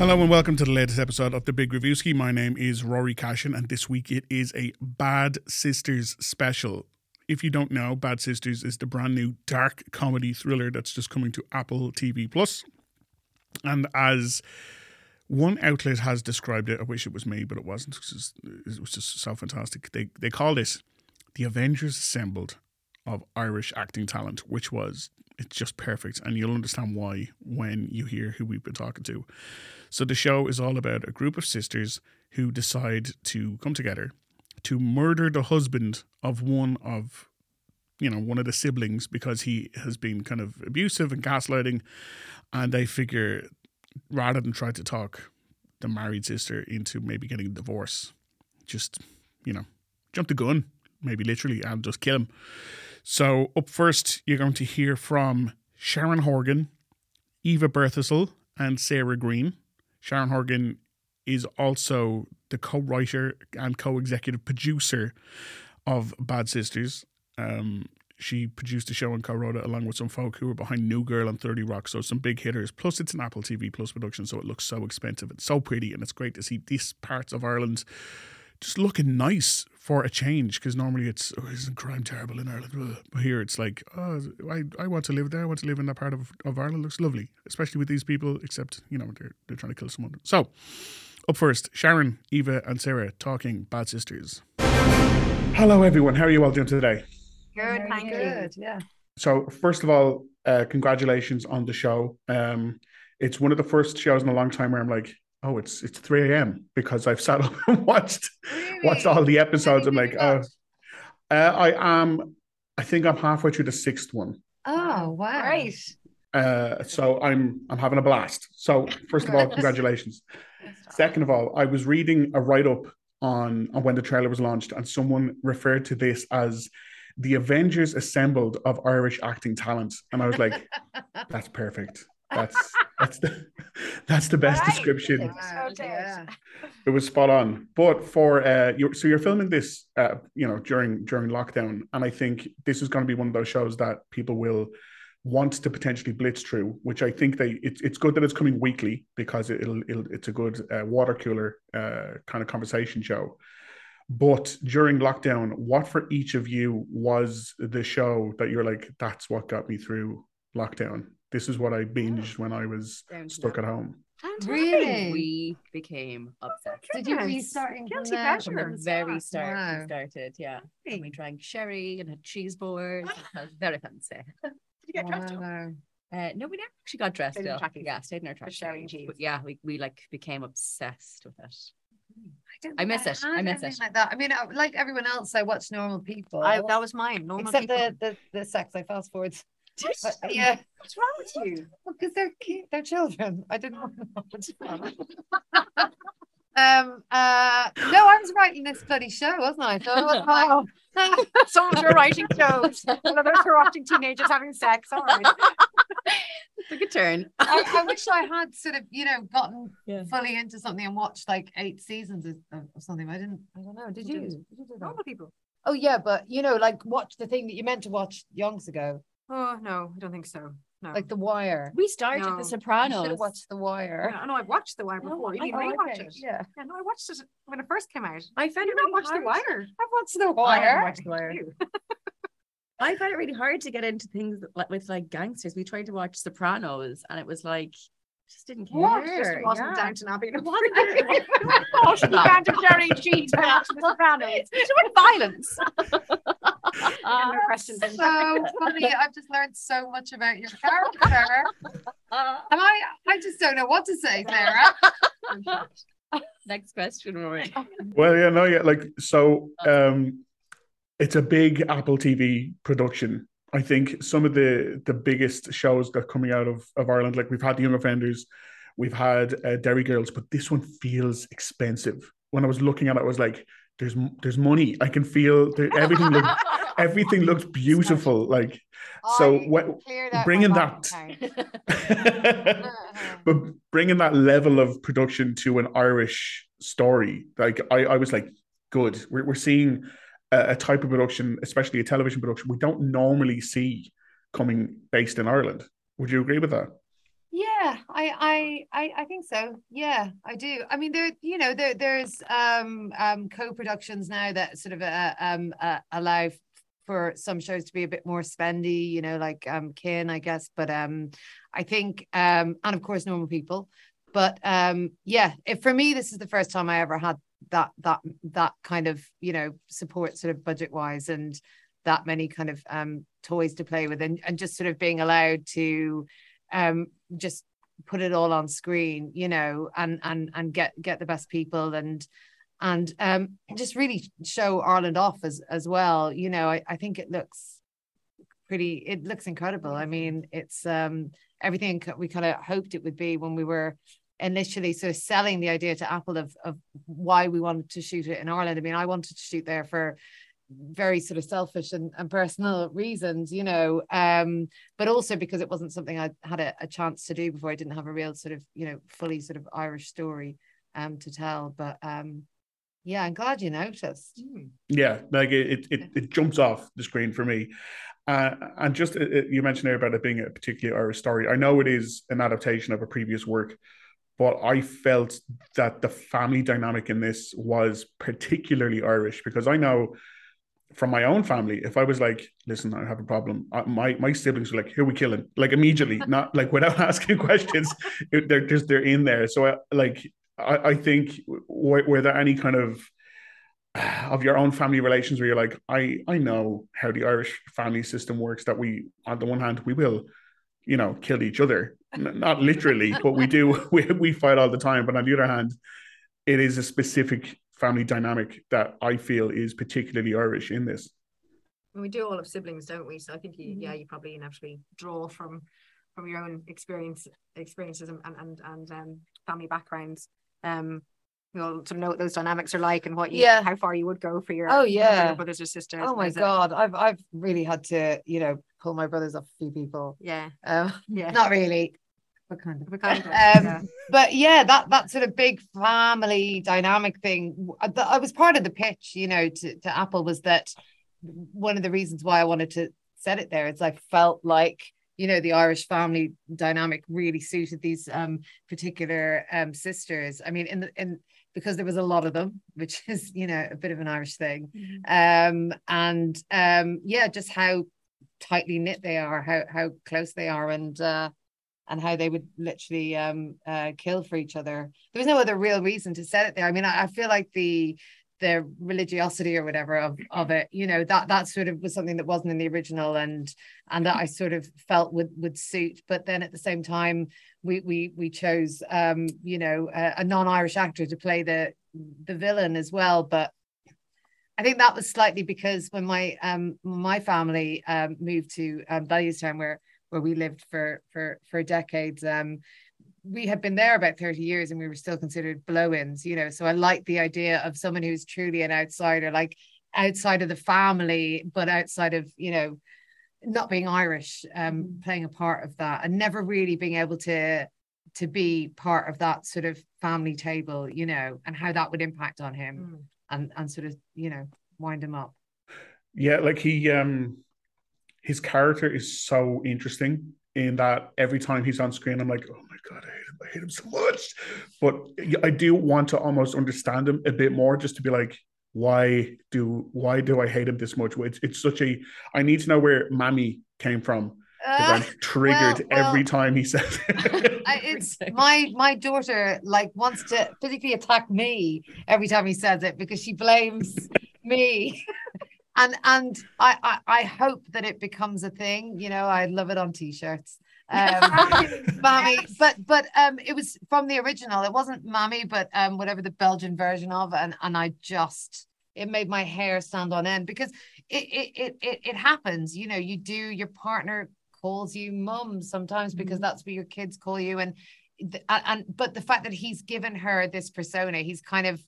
Hello and welcome to the latest episode of the Big Reviewski. My name is Rory Cashin, and this week it is a Bad Sisters special. If you don't know, Bad Sisters is the brand new dark comedy thriller that's just coming to Apple TV Plus. And as one outlet has described it, I wish it was me, but it wasn't. It was just, it was just so fantastic. They they call this the Avengers Assembled of Irish acting talent, which was it's just perfect, and you'll understand why when you hear who we've been talking to. So the show is all about a group of sisters who decide to come together to murder the husband of one of you know one of the siblings because he has been kind of abusive and gaslighting. And they figure rather than try to talk the married sister into maybe getting a divorce just you know jump the gun maybe literally and just kill him so up first you're going to hear from sharon horgan eva birthistle and sarah greene sharon horgan is also the co-writer and co-executive producer of Bad Sisters. Um, she produced the show and co-wrote it along with some folk who were behind New Girl and 30 Rock, so some big hitters. Plus, it's an Apple TV Plus production, so it looks so expensive It's so pretty, and it's great to see these parts of Ireland just looking nice for a change. Because normally it's oh, isn't crime terrible in Ireland, but here it's like oh, I, I want to live there. I want to live in that part of, of Ireland. Looks lovely, especially with these people. Except you know they're they're trying to kill someone. So. Up first, Sharon, Eva, and Sarah talking Bad Sisters. Hello, everyone. How are you all doing today? Good, thank you. Good, yeah. So, first of all, uh, congratulations on the show. Um, it's one of the first shows in a long time where I'm like, oh, it's it's 3 a.m. because I've sat up and watched watched all the episodes. I'm like, oh, uh, I am. I think I'm halfway through the sixth one. Oh, wow. Great. Uh, so I'm I'm having a blast. So first of all, congratulations. Second of all, I was reading a write up on, on when the trailer was launched, and someone referred to this as the Avengers assembled of Irish acting talent, and I was like, "That's perfect. That's that's the that's the best Right. description." Wow, Okay. yeah. It was spot on. But for uh, you, so you're filming this, uh, you know, during during lockdown, and I think this is going to be one of those shows that people will want to potentially blitz through. Which I think they it's it's good that it's coming weekly because it'll, it'll it's a good uh, water cooler uh, kind of conversation show. But during lockdown, what for each of you was the show that you're like, that's what got me through lockdown. This is what I binged when I was Down stuck that. at home. Really? We became obsessed. Did you restart in Guilty there? pleasure. From the very start, Wow. we started, yeah. And we drank sherry and had cheese boards. It very fancy. Did you get dressed up? Uh, no, we never actually got dressed in up. Yeah, stayed in our trackies. sherry and cheese. But yeah, we, we like became obsessed with it. don't I think miss it. I miss it. Like that. I mean, like everyone else, I watch normal people. I, that was mine. Normal except people. the, the the sex. I fast forwards. You? yeah, What's wrong with you? because they're cute. They're children. I didn't want to watch. Um. Uh. No, I was writing this bloody show, wasn't I? So I was like, Oh. Some of you are writing shows, and others are watching teenagers having sex. All right. Took a turn. I, I wish I had sort of, you know, gotten Yeah. fully into something and watched like eight seasons of, something. I didn't. I don't know. Did You did. Did you do that? Normal people. Oh yeah, but you know, like watch the thing that you meant to watch yonks ago, Oh no, I don't think so. No. like The Wire. We started No. The You You should Sopranos. have watched The Wire. Yeah, I know I've watched The Wire No, before. You I- mean oh, rewatch okay, it? Yeah, Yeah, no, I watched it when it first came out. I found You it not really watched The. Wire? I've watched The I haven't Wire. watched The Wire. I found it really hard to get into things like with like gangsters. We tried to watch Sopranos, and it was like just didn't care. What? Just wasn't yeah. Downton Abbey. It wasn't. Oh, she began to Jerry cheese by watching The Sopranos. It's about violence. Uh, no. So funny. I've just learned so much about your character. And I, I just don't know what to say, Sarah. Next question, Rory. Well, yeah, no, yeah, like so. Um, it's a big Apple TV production. I think some of the the biggest shows that are coming out of of Ireland, like we've had the Young Offenders, we've had uh, Derry Girls, but this one feels expensive. When I was looking at it, I was like, "There's there's money. I can feel there, everything. Look, everything looks beautiful. Like so, what, cleared out my bringing that, but bringing that level of production to an Irish story, like I, I was like, good. We're, we're seeing a, a type of production, especially a television production, we don't normally see coming based in Ireland. Would you agree with that? Yeah, I, I, I, think so. Yeah, I do. I mean, there, you know, there, there's um, um, co-productions now that sort of uh, um, uh, allow for some shows to be a bit more spendy. You know, like um, Kin, I guess. But um, I think, um, and of course, normal people. But um, yeah, if for me, this is the first time I ever had that that that kind of you know support, sort of budget wise, and that many kind of um toys to play with, and and just sort of being allowed to um just put it all on screen you know and and and get get the best people and and um just really show Ireland off as as well. You know I, I think it looks pretty it looks incredible. I mean it's um everything we kind of hoped it would be when we were initially sort of selling the idea to Apple of of why we wanted to shoot it in Ireland. I mean I wanted to shoot there for very sort of selfish and, and personal reasons, you know, um, but also because it wasn't something I had a, a, chance to do before. I didn't have a real sort of, you know, fully sort of Irish story um, to tell. But um, yeah, I'm glad you noticed. Yeah, like it, it, it jumps off the screen for me. Uh, and just uh, you mentioned there about it being a particularly Irish story. I know it is an adaptation of a previous work, but I felt that the family dynamic in this was particularly Irish because I know from my own family, if I was like, listen, I have a problem, my my siblings were like, here we kill him, like immediately, not like without asking questions. they're just they're in there. So I, like I, I think were, were there any kind of of your own family relations where you're like, I I know how the Irish family system works. That we on the one hand we will, you know, kill each other, not literally, but we do. We we fight all the time. But on the other hand, it is a specific family dynamic that I feel is particularly Irish in this. we do all have siblings, don't we? So I think you, mm-hmm. yeah, you probably inevitably draw from from your own experience experiences and and and um, family backgrounds. Um, you know, to know what those dynamics are like and what you, yeah, how far you would go for your oh yeah your brothers or sisters. Oh my god, I've I've really had to you know pull my brothers off a few people. Yeah, um, yeah, not really but kind of. Kind of, um, yeah. but yeah, that that sort of big family dynamic thing. I, I was part of the pitch, you know, to, to Apple was that one of the reasons why I wanted to set it there is I felt like you know the Irish family dynamic really suited these um, particular um, sisters. I mean, in the in because there was a lot of them, which is you know a bit of an Irish thing, mm-hmm. um, and um, yeah, just how tightly knit they are, how how close they are, and uh, and how they would literally um, uh, kill for each other. There was no other real reason to set it there. I mean, I, I feel like the the religiosity or whatever of, of it, you know, that that sort of was something that wasn't in the original and and that I sort of felt would would suit. But then at the same time, we we we chose um, you know, a, a non-Irish actor to play the the villain as well. But I think that was slightly because when my um my family um moved to um Bellewstown where where we lived for for for decades. Um, we had been there about 30 years and we were still considered blow-ins, you know. So I like the idea of someone who's truly an outsider, like outside of the family, but outside of, you know, not being Irish, um, mm. playing a part of that and never really being able to to be part of that sort of family table, you know, and how that would impact on him mm. and and sort of, you know, wind him up. Yeah, like he um his character is so interesting in that every time he's on screen, I'm like, oh my god, I hate him, I hate him so much. But I do want to almost understand him a bit more, just to be like, why do why do I hate him this much? It's it's such a I need to know where Mammy came from. Uh, I'm triggered well, well, every time he says it. it's my my daughter like wants to physically attack me every time he says it because she blames me and and I, I, I hope that it becomes a thing. You know, I love it on t-shirts. Um, mommy, but but um, it was from the original. It wasn't mommy, but um, whatever the Belgian version of, and and I just it made my hair stand on end because it it it it, it happens. You know, you do your partner calls you mum sometimes because mm-hmm. that's what your kids call you, and and, and but the fact that he's given her this persona, he's kind of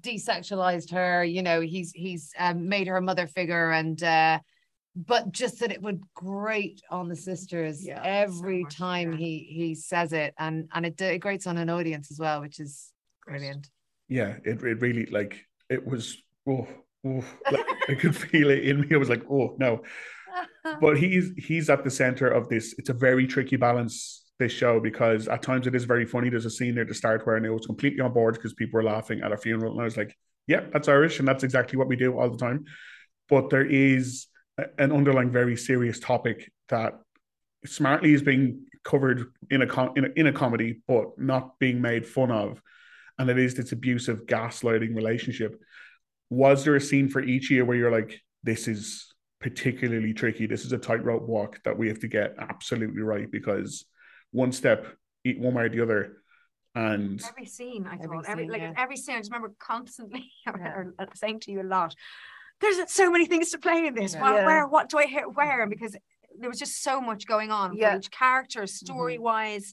desexualized her you know he's he's um, made her a mother figure and uh but just that it would grate on the sisters yeah, every so time yeah. he he says it. And and it, it grates on an audience as well which is brilliant. Yeah it, it really like it was oh, oh like, i could feel it in me. I was like oh no. But he's he's at the center of this. It's a very tricky balance this show because at times it is very funny. There's a scene there the start where I was completely on board because people were laughing at a funeral, and I was like, "Yeah, that's Irish, and that's exactly what we do all the time." But there is an underlying very serious topic that smartly is being covered in a, com- in a in a comedy, but not being made fun of, and it is this abusive gaslighting relationship. Was there a scene for each year where you're like, "This is particularly tricky. This is a tightrope walk that we have to get absolutely right because one step eat one way or the other." And every scene, I Every thought, every scene, like yeah. every scene, I just remember constantly Yeah. or uh, saying to you a lot. There's so many things to play in this. Yeah. Well, Yeah. Where, what do I hear? Where? And because there was just so much going on Yeah. for each character, mm-hmm. story wise.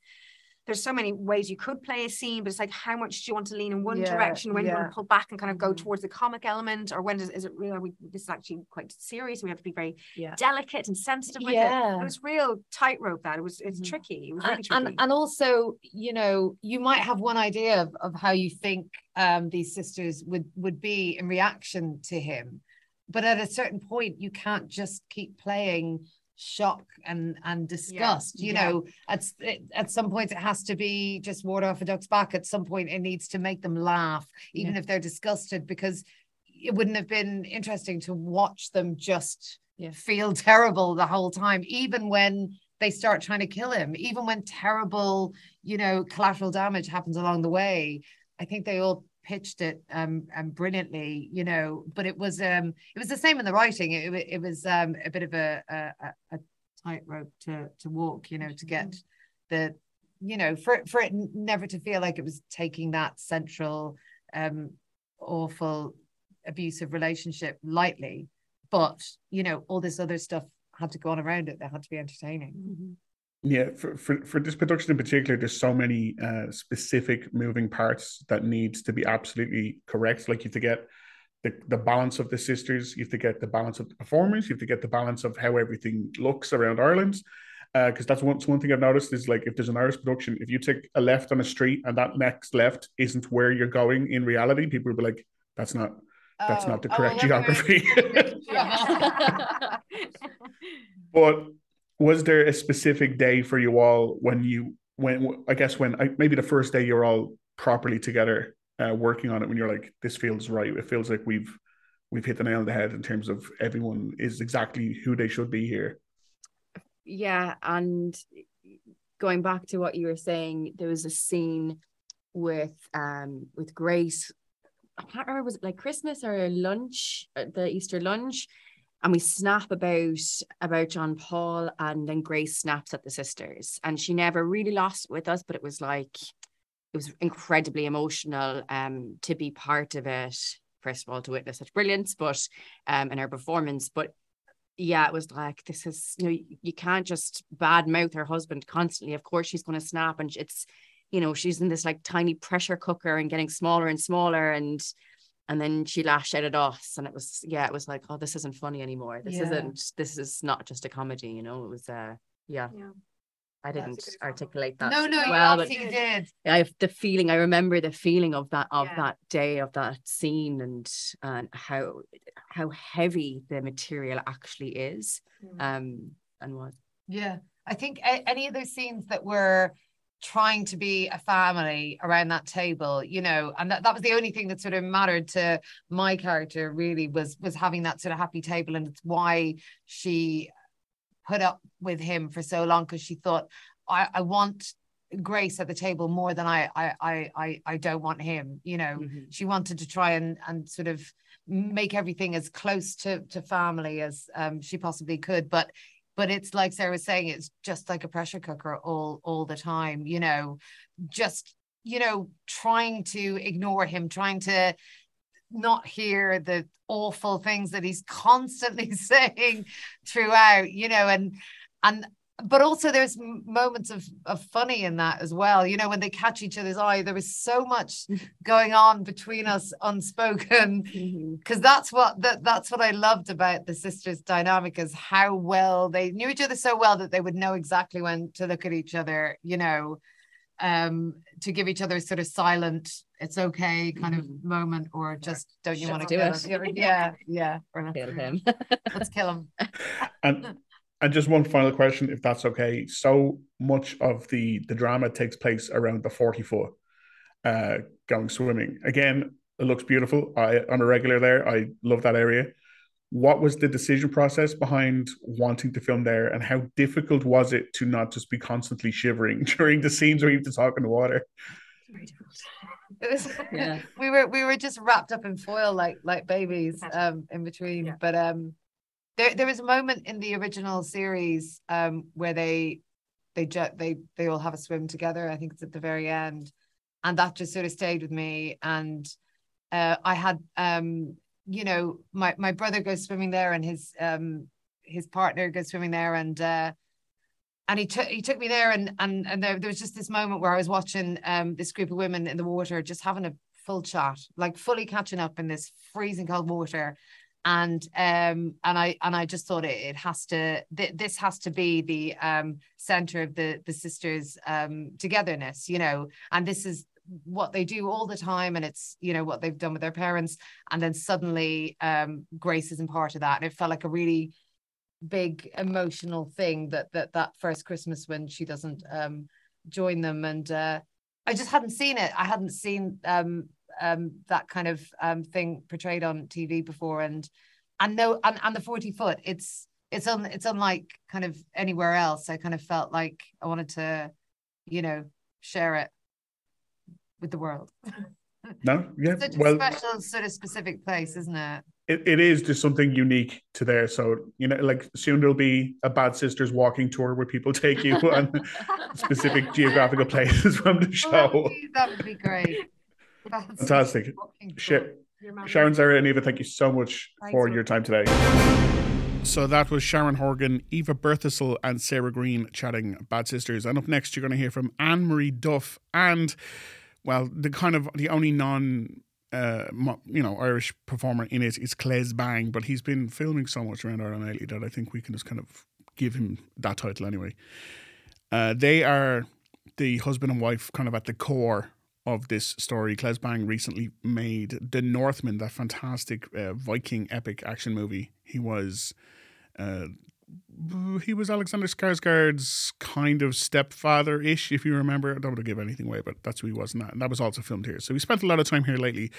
There's so many ways you could play a scene, but it's like how much do you want to lean in one Yeah, direction? When do you want to pull back and kind of go Mhm. towards the comic element, or when does is it real? Are we, this is actually quite serious. We have to be very Yeah. delicate and sensitive with it. Yeah. It was real tightrope. That it was. It's Mhm. tricky. It was really and, tricky. and and also you know you might have one idea of, of how you think um these sisters would would be in reaction to him but at a certain point you can't just keep playing shock and and disgust you yeah. know? At at some point it has to be just water off a duck's back. At some point it needs to make them laugh even if they're disgusted because it wouldn't have been interesting to watch them just Yeah. feel terrible the whole time even when they start trying to kill him even when terrible you know collateral damage happens along the way. I think they all pitched it um, um brilliantly you know but it was um it was the same in the writing. It, it, it was um a bit of a a, a- tightrope to to walk you know to get the you know for for it never to feel like it was taking that central um awful abusive relationship lightly. But you know all this other stuff had to go on around it that had to be entertaining. Mhm. Yeah, for, for, for this production in particular, there's so many uh, specific moving parts that needs to be absolutely correct. Like you have to get the, the balance of the sisters, you have to get the balance of the performers, you have to get the balance of how everything looks around Ireland. Because that's one, one thing I've noticed is like if there's an Irish production, if you take a left on a street and that next left isn't where you're going in reality, people will be like, "That's not that's Oh, not the oh, correct very- geography." But was there a specific day for you all when you when I guess when I, maybe the first day you're all properly together uh, working on it when you're like this feels right. It feels like we've we've hit the nail on the head in terms of everyone is exactly who they should be here. Yeah, and going back to what you were saying, there was a scene with um with Grace. I can't remember was it like Christmas or lunch, uh, the Easter lunch, and we snap about about John Paul, and then Grace snaps at the sisters, and she never really lost with us, but it was like it was incredibly emotional um to be part of it. First of all, to witness such brilliance, but um in her performance, but yeah, it was like this is you know you, can't just bad mouth her husband constantly. Of course, she's going to snap, and it's you know she's in this like tiny pressure cooker and getting smaller and smaller, and and then she lashed out at us, and it was yeah, it was like oh this isn't funny anymore. This Yeah. isn't this is not just a comedy, you know. It was uh yeah, Yeah. I didn't articulate that. no no you well, absolutely did I have the feeling I remember the feeling of that of Yeah. that day of that scene and and how how heavy the material actually is Mm. um and was Yeah, I think any of those scenes that were trying to be a family around that table, you know, and that, that was the only thing that sort of mattered to my character really was was having that sort of happy table, and it's why she put up with him for so long because she thought I, I want Grace at the table more than I I I I, I don't want him, you know. Mhm. she wanted to try and and sort of make everything as close to to family as um she possibly could. But but it's like Sarah was saying it's just like a pressure cooker all all the time you know just you know trying to ignore him trying to not hear the awful things that he's constantly saying throughout you know and and but also there's moments of, of funny in that as well you know when they catch each other's eye there was so much going on between us unspoken because that's what that that's what I loved about the sisters dynamic is how well they knew each other so well that they would know exactly when to look at each other you know um to give each other sort of silent it's okay kind of Mhm. moment or just don't you want to Do it. us? yeah yeah let's, Kill him. let's kill him and And just one final question, if that's okay. So much of the the drama takes place around the forty foot uh, going swimming. Again, it looks beautiful. I I'm a regular there. I love that area. What was the decision process behind wanting to film there, and how difficult was it to not just be constantly shivering during the scenes where you have to talk in the water? Very difficult. It was, Yeah. we were we were just wrapped up in foil like like babies um in between. Yeah. But um there there was a moment in the original series um where they they they they all have a swim together. I think it's at the very end. And that just sort of stayed with me. And uh I had um you know my my brother goes swimming there and his um his partner goes swimming there and uh and he took he took me there and and and there, there was just this moment where I was watching um this group of women in the water just having a full chat like fully catching up in this freezing cold water and um and I and I just thought it, it has to th- this has to be the um center of the the sisters um togetherness you know? And this is what they do all the time and it's you know what they've done with their parents. And then suddenly um Grace isn't part of that. And it felt like a really big emotional thing that that that first Christmas when she doesn't um join them. And uh I just hadn't seen it. I hadn't seen um that kind of um thing portrayed on TV before and and no and, and the 40 foot it's it's un, it's unlike kind of anywhere else I kind of felt like I wanted to you know share it with the world No, yeah. such a Well, special sort of specific place isn't it it, it is just something unique to there. So you know, like soon there'll be a Bad Sisters walking tour where people take you on specific geographical places from the that, would show. be, that would be great That's Fantastic. fucking Sh- cool. Your mum- Sharon, Sarah, and Eva, thank you so much Thanks, for Rob. your time today. So that was Sharon Horgan, Eva Birthistle, and Sarah Greene chatting Bad Sisters. And up next, you're going to hear from Anne Marie Duff and, well, the kind of the only non, uh, you know, Irish performer in it is Claes Bang, but he's been filming so much around Ireland lately that I think we can just kind of give him that title anyway. Uh, they are the husband and wife, kind of at the core of this story. Claes Bang recently made The Northman, that fantastic uh, Viking epic action movie. He was. Uh, he was Alexander Skarsgård's kind of stepfather ish, if you remember. I don't want to give anything away, but that's who he was. And that, and that was also filmed here. So we spent a lot of time here lately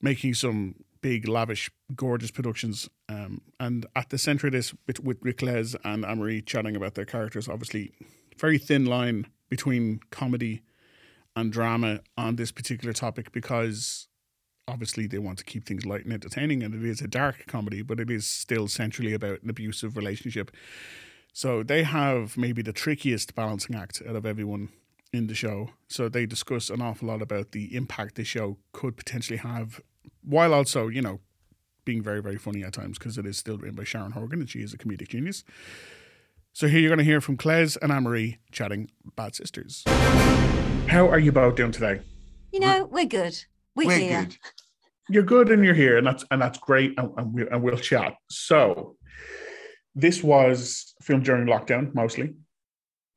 making some big, lavish, gorgeous productions. Um, and at the center of this, with, with Anne Marie chatting about their characters, obviously, very thin line between comedy and drama on this particular topic because obviously they want to keep things light and entertaining and it is a dark comedy but it is still centrally about an abusive relationship. So they have maybe the trickiest balancing act out of everyone in the show. So they discuss an awful lot about the impact the show could potentially have while also you know being very very funny at times because it is still written by sharon horgan and she is a comedic genius. So here you're going to hear from Claes and Anne-Marie chatting Bad Sisters. How are you both doing today? You know, we're good. We're, We're here. good. You're good and you're here, and that's and that's great, and, and, we, and we'll chat. So, this was filmed during lockdown mostly.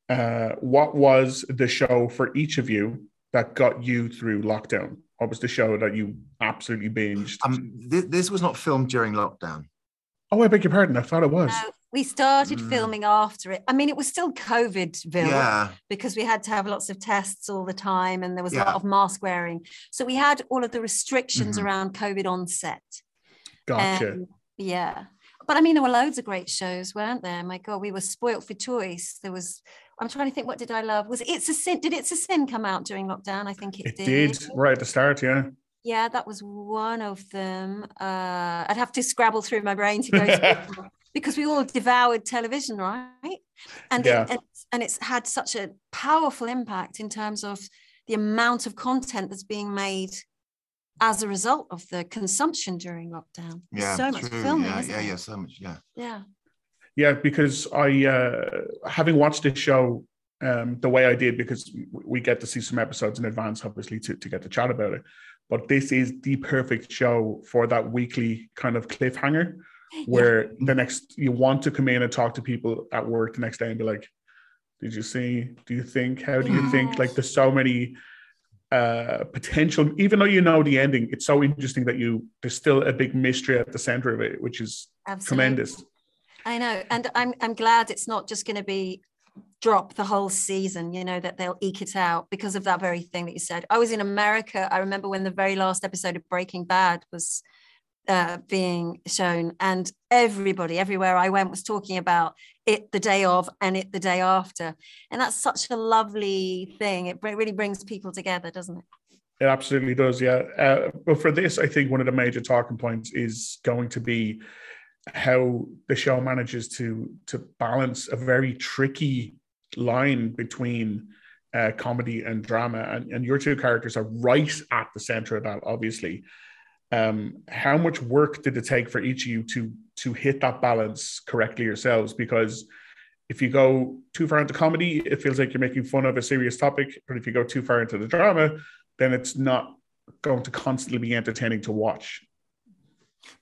Uh, what was the show for each of you that got you through lockdown? What was the show that you absolutely binged? Um, th- this was not filmed during lockdown. oh, I beg your pardon. I thought it was. No, we started Mm. filming after it. I mean, it was still COVIDville Yeah, because we had to have lots of tests all the time and there was a lot of mask wearing. So we had all of the restrictions Mhm. around COVID on set. Gotcha. Um, yeah. But I mean, there were loads of great shows, weren't there? My God, we were spoilt for choice. There was, I'm trying to think, what did I love? Was It's a Sin? Did It's a Sin come out during lockdown? I think it, did. it did right at the start. Yeah. Yeah, that was one of them. Uh, I'd have to scrabble through my brain to go to because we all devoured television, right? And, Yeah. it, and and it's had such a powerful impact in terms of the amount of content that's being made as a result of the consumption during lockdown. Yeah, so much true. filming, yeah, yeah, yeah, so much. Yeah, Yeah. Yeah, because I, uh, having watched this show um, the way I did, because we get to see some episodes in advance, obviously, to, to get to chat about it. But this is the perfect show for that weekly kind of cliffhanger where the next you want to come in and talk to people at work the next day and be like, Did you see? Do you think? How do you think? Like, there's so many uh potential even though you know the ending it's so interesting that you there's still a big mystery at the center of it which is Absolutely. tremendous I know, and I'm I'm glad it's not just going to be drop the whole season. You know that they'll eke it out because of that very thing that you said. I was in America. I remember when the very last episode of Breaking Bad was uh, being shown, and everybody everywhere I went was talking about it the day of and it the day after, and that's such a lovely thing. It really brings people together, doesn't it? It absolutely does, yeah. Uh, but for this, I think one of the major talking points is going to be how the show manages to to balance a very tricky line between uh, comedy and drama, and, and your two characters are right at the center of that. Obviously, um, how much work did it take for each of you to to hit that balance correctly yourselves? Because if you go too far into comedy, it feels like you're making fun of a serious topic. But if you go too far into the drama, then it's not going to constantly be entertaining to watch.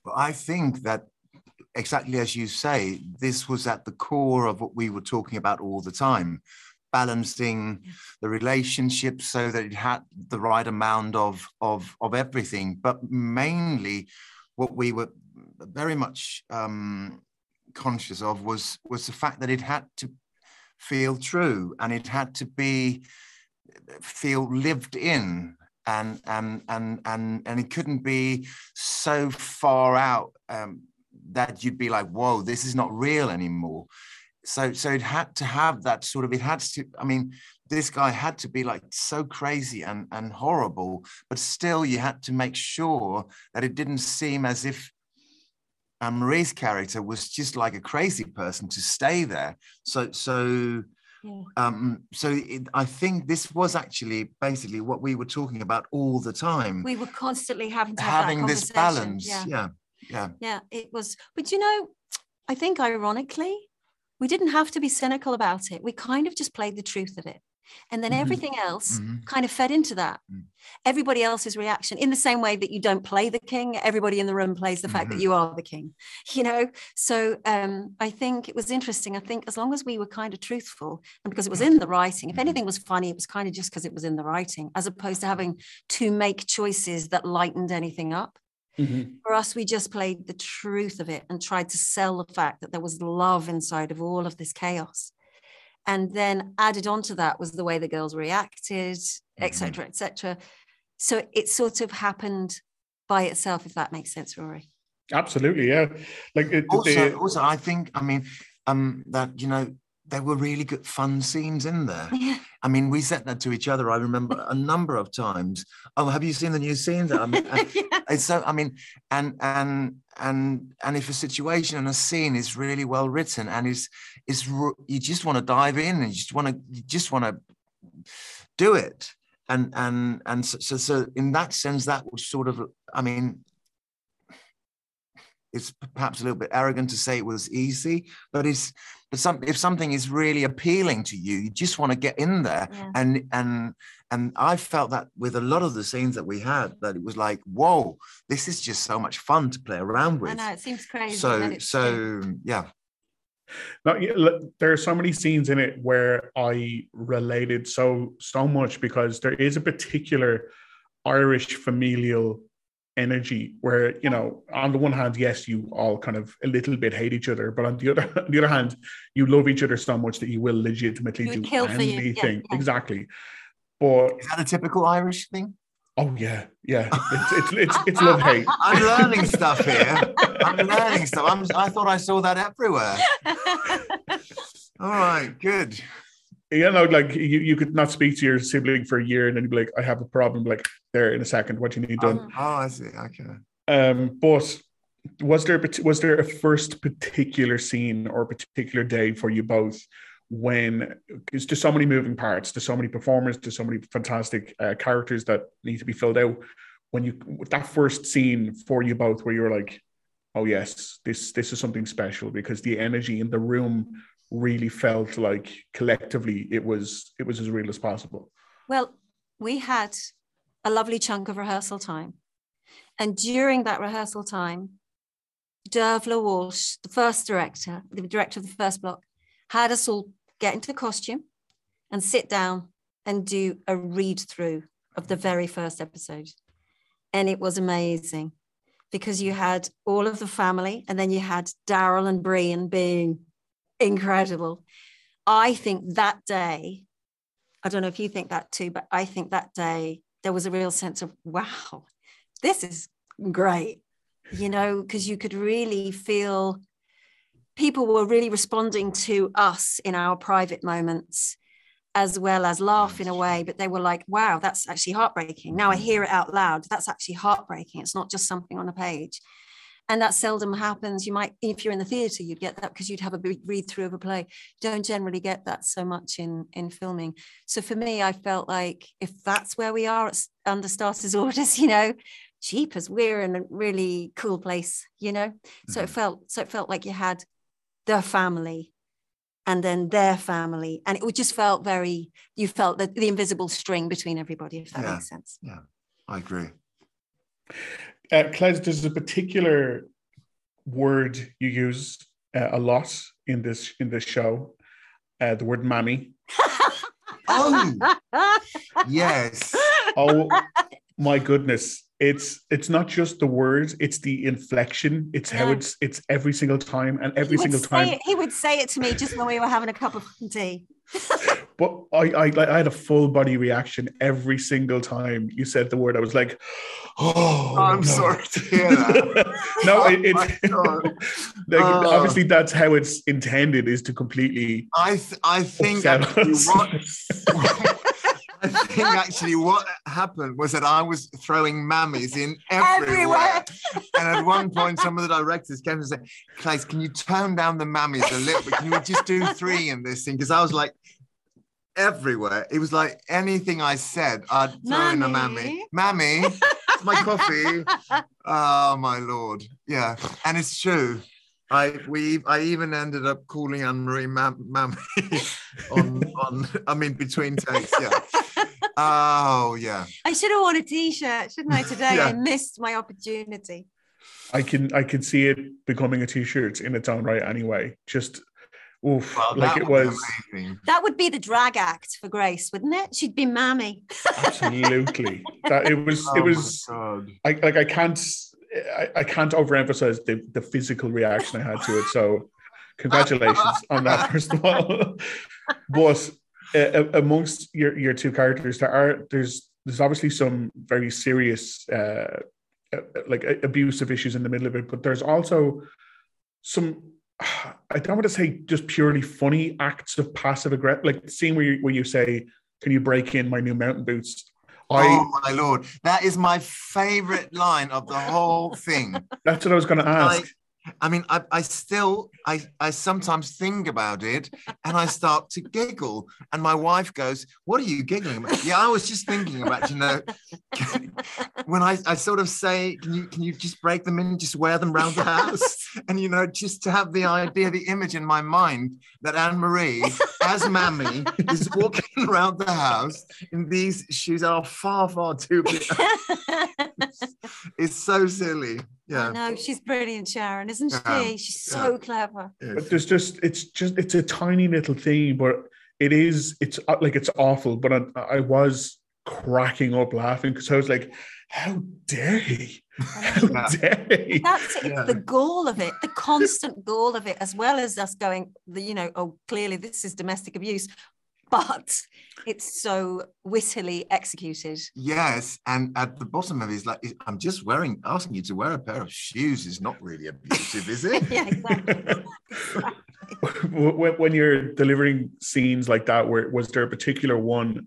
But I think that exactly as you say, this was at the core of what we were talking about all the time balancing the relationship so that it had the right amount of of of everything. But mainly what we were very much um conscious of was was the fact that it had to feel true and it had to be feel lived in and and and and and it couldn't be so far out um, that you'd be like whoa this is not real anymore so so it had to have that sort of it had to i mean this guy had to be like so crazy and and horrible but still you had to make sure that it didn't seem as if Anne Marie's character was just like a crazy person to stay there. So, so, Yeah. um, so it, I think this was actually basically what we were talking about all the time, We were constantly having to have that having this balance. Yeah. Yeah, yeah. Yeah, it was. But you know, I think ironically, we didn't have to be cynical about it. We kind of just played the truth of it. And then Mhm. everything else Mhm. kind of fed into that. Mm. Everybody else's reaction, in the same way that you don't play the king, everybody in the room plays the fact that Mhm. you are the king, you know? So um, I think it was interesting. I think as long as we were kind of truthful and because it was in the writing, if Mhm. anything was funny, it was kind of just because it was in the writing, as opposed to having to make choices that lightened anything up for us, we just played the truth of it and tried to sell the fact that there was love inside of all of this chaos. And then added onto that was the way the girls reacted, et Mhm. cetera, et cetera. So it sort of happened by itself, if that makes sense, Rory. Absolutely, yeah. Like it, Also, the- also, I think, I mean, um, that you know, there were really good fun scenes in there. Yeah. I mean, we said that to each other. I remember a number of times. Oh, have you seen the new scenes? I mean, and- it's so i mean and and and and if a situation and a scene is really well written and is is you just want to dive in and you just want to you just want to do it and and and so, so so in that sense that was sort of i mean it's perhaps a little bit arrogant to say it was easy but it's but some if something is really appealing to you you just want to get in there Yeah. and and and i felt that with a lot of the scenes that we had that it was like whoa this is just so much fun to play around with. I with know it seems crazy. and so true. so yeah No, yeah, look, there are so many scenes in it where I related so so much because there is a particular Irish familial energy where you know on the one hand yes you all kind of a little bit hate each other but on the other on the other hand you love each other so much that you will legitimately You do kill for you, yeah, anything yeah. exactly. But is that a typical irish thing? Oh yeah. Yeah. It's it's it's, it's love hate. I'm learning stuff here. I'm learning stuff. I'm, i thought i saw that everywhere. All right good you know, like you, you could not speak to your sibling for a year and then you'd be like, I have a problem, like there in a second, what do you need done? oh, oh i see okay Um, but was there a was there a first particular scene or particular day for you both when because there's so many moving parts, there's so many performers, there's so many fantastic uh, characters that need to be filled out. When you that first scene for you both, where you were like, "Oh yes, this this is something special," because the energy in the room really felt like collectively it was it was as real as possible. Well, we had a lovely chunk of rehearsal time. And during that rehearsal time, Dearbhla Walsh, the first director, the director of the first block, had us all get into costume and sit down and do a read through of the very first episode. And it was amazing because you had all of the family and then you had Daryl and Brian being incredible. I think that day, I don't know if you think that too, but I think that day there was a real sense of, wow, this is great, you know, because you could really feel people were really responding to us in our private moments as well as laugh in a way, but they were like, wow, that's actually heartbreaking. Now I hear it out loud. That's actually heartbreaking. It's not just something on a page. And that seldom happens. You might, if you're in the theatre, you'd get that because you'd have a read through of a play. Don't generally get that so much in in filming. So for me, I felt like if that's where we are under starters orders, you know, jeepers, we're in a really cool place, you know. Mm-hmm. So it mm-hmm. felt so it felt like you had the family and then their family. And it just felt very, you felt that the invisible string between everybody, if that yeah. makes sense. Yeah, I agree. Uh, Claire, there's a particular word you use uh, a lot in this in this show, uh, the word "mammy." oh, yes. Oh my goodness! it's it's not just the words it's the inflection it's yeah. how it's it's every single time and every single time it, he would say it to me just when we were having a cup of tea but I, I I had a full body reaction every single time you said the word. I was like, "Oh, I'm no. sorry to hear that." no, oh, it, it like, oh. obviously that's how it's intended is to completely. I th- I think what, I think actually what happened was that I was throwing mammies in everywhere. everywhere. and at one point, some of the directors came and said, Claes, can you tone down the mammies a little bit? Can you just do three in this thing? Because I was like, everywhere. It was like anything I said, I'd throw Mammy. in a mammy. Mammy, it's my coffee. oh my lord. Yeah. And it's true. I we I even ended up calling Anne Marie Mam- Mammy on on I mean between takes, yeah. Oh yeah. I should have worn a t-shirt, shouldn't I? Today yeah. I missed my opportunity. I can I can see it becoming a t-shirt in its own right anyway. Just oof, well, like it was. That would be the drag act for Grace, wouldn't it? She'd be mammy. Absolutely. that it was. Oh it was. I like. I can't. I, I can't overemphasize the the physical reaction I had to it. So, congratulations on that, first of all. but uh, amongst your, your two characters, there are there's there's obviously some very serious uh, uh, like abusive issues in the middle of it, but there's also some I don't want to say just purely funny acts of passive aggressive, like the scene where you, where you say, "Can you break in my new mountain boots?" I, oh my lord, that is my favorite line of the whole thing. That's what I was going to ask. Like, I mean, I, I still, I, I sometimes think about it and I start to giggle. And my wife goes, What are you giggling about? Yeah, I was just thinking about, you know, when I, I sort of say, Can you can you just break them in, just wear them around the house? And you know, just to have the idea, the image in my mind that Anne Marie, as Mammy, is walking around the house in these shoes that are far, far too big. it's so silly. Yeah. No, she's brilliant, Sharon, isn't she? She's so yeah. clever. But there's just it's just it's a tiny little thing, but it is it's uh, like it's awful. But I, I was cracking up laughing because I was like, how dare he? How dare he? That's it. Yeah. the goal of it, the constant goal of it, as well as us going, the, you know, oh, clearly this is domestic abuse but it's so wittily executed. Yes, and at the bottom of it is like, I'm just wearing, asking you to wear a pair of shoes is not really abusive, is it? yeah, exactly. when, when you're delivering scenes like that, where was there a particular one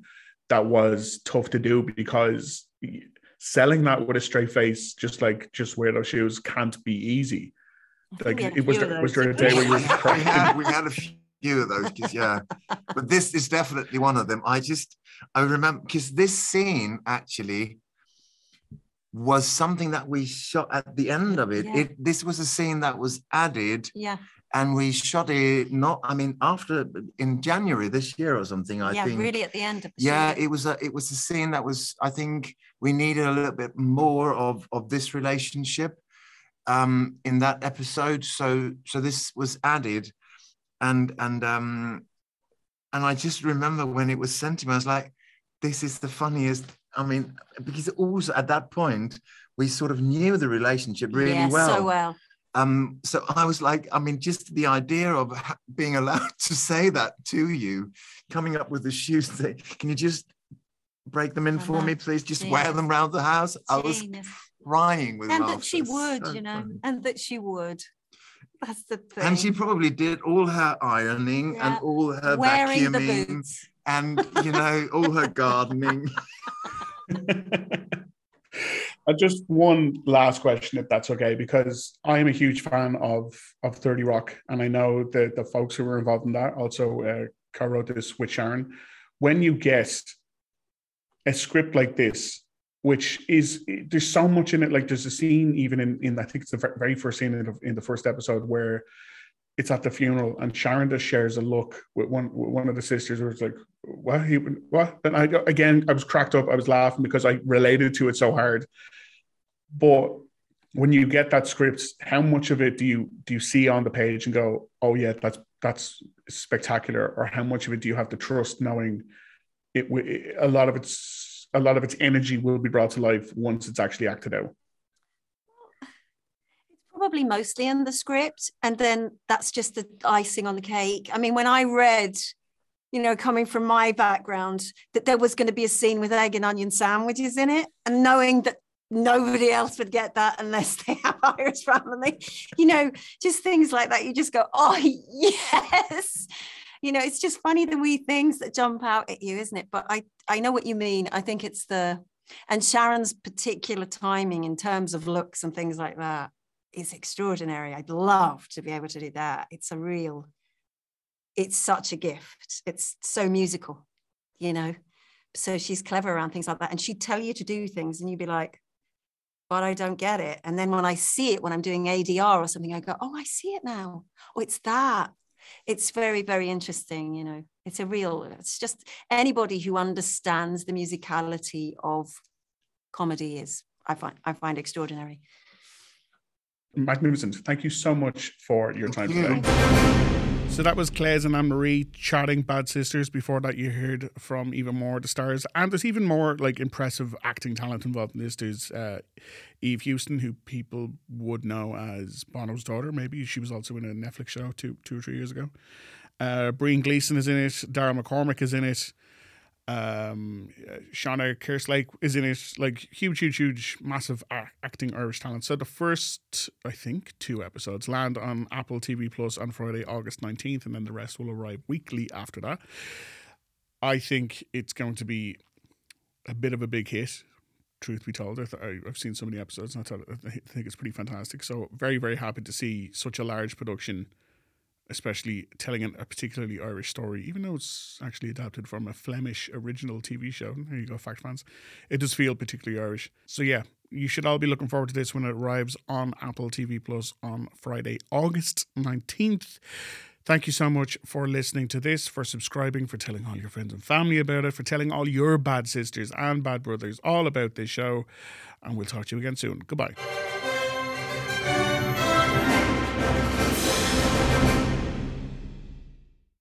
that was tough to do because selling that with a straight face, just like just wear those shoes, can't be easy. Like, it was there, was there a day where you? we had, we had a few few of those because yeah. But this is definitely one of them. I just i remember because this scene actually was something that we shot at the end of it. Yeah. it this was a scene that was added yeah. and we shot it not i mean after in january this year or something i yeah, think. really at the end of the yeah it was a it was a scene that was i think we needed a little bit more of of this relationship um in that episode. So so this was added and and um and I just remember when it was sent to me, I was like, this is the funniest. I mean, because also at that point we sort of knew the relationship really yeah, well. so well. Um, so I was like, I mean, just the idea of being allowed to say that to you, coming up with the shoes, say, can you just break them in I for know. me, please? Just wear them round the house. I was crying with and laughter. that she would, So you know, funny. and that she would. That's the thing. And she probably did all her ironing Yeah. and all her wearing the vacuuming boots. and you know all her gardening. Uh, just one last question, if that's okay, because I am a huge fan of of Thirty Rock, and I know that the folks who were involved in that also uh, co-wrote this with Sharon. When you get a script like this, which is there's so much in it, like there's a scene even in in I think it's the very first scene in the, in the first episode where it's at the funeral and Sharon just shares a look with one with one of the sisters where it's like what he what? And I again I was cracked up. I was laughing because I related to it so hard. But when you get that script how much of it do you do you see on the page and go oh yeah that's that's spectacular or how much of it do you have to trust knowing it a lot of its a lot of its energy will be brought to life once it's actually acted out It's probably mostly in the script, and then that's just the icing on the cake. I mean, when I read, you know, coming from my background, that there was going to be a scene with egg and onion sandwiches in it, and knowing that nobody else would get that unless they have Irish family, you know, just things like that. You just go, oh yes. You know, it's just funny the wee things that jump out at you, isn't it? But I, I know what you mean. I think it's the, and Sharon's particular timing in terms of looks and things like that is extraordinary. I'd love to be able to do that. It's a real, it's such a gift. It's so musical, you know. So she's clever around things like that. And she'd tell you to do things and you'd be like, but I don't get it. And then when I see it, when I'm doing ADR or something, I go, oh, I see it now. Oh, it's that. It's very, very interesting, you know. It's a real, it's just anybody who understands the musicality of comedy is, I find, I find extraordinary. magnificent thank you so much for your time Thank you. today So that was Claes and Anne Marie chatting Bad Sisters. Before that, you heard from even more of the stars, and there's even more like impressive acting talent involved in this. There's uh, Eve Hewson, who people would know as Bono's daughter. Maybe she was also in a Netflix show two two or three years ago. Uh, Brian Gleeson is in it. Daryl McCormack is in it. Um, Shauna Kerslake is in it. Like huge, huge, huge, massive acting Irish talent. So the first, I think, two episodes land on Apple TV Plus on Friday, August nineteenth, and then the rest will arrive weekly after that. I think it's going to be a bit of a big hit. Truth be told, I th- I've seen so many episodes, and I, thought, I think it's pretty fantastic. So very, very happy to see such a large production especially telling a particularly Irish story, even though it's actually adapted from a Flemish original TV show. There you go, fact fans. It does feel particularly Irish. So yeah, you should all be looking forward to this when it arrives on Apple TV Plus on Friday, August 19th. Thank you so much for listening to this, for subscribing, for telling all your friends and family about it, for telling all your bad sisters and bad brothers all about this show. And we'll talk to you again soon. Goodbye.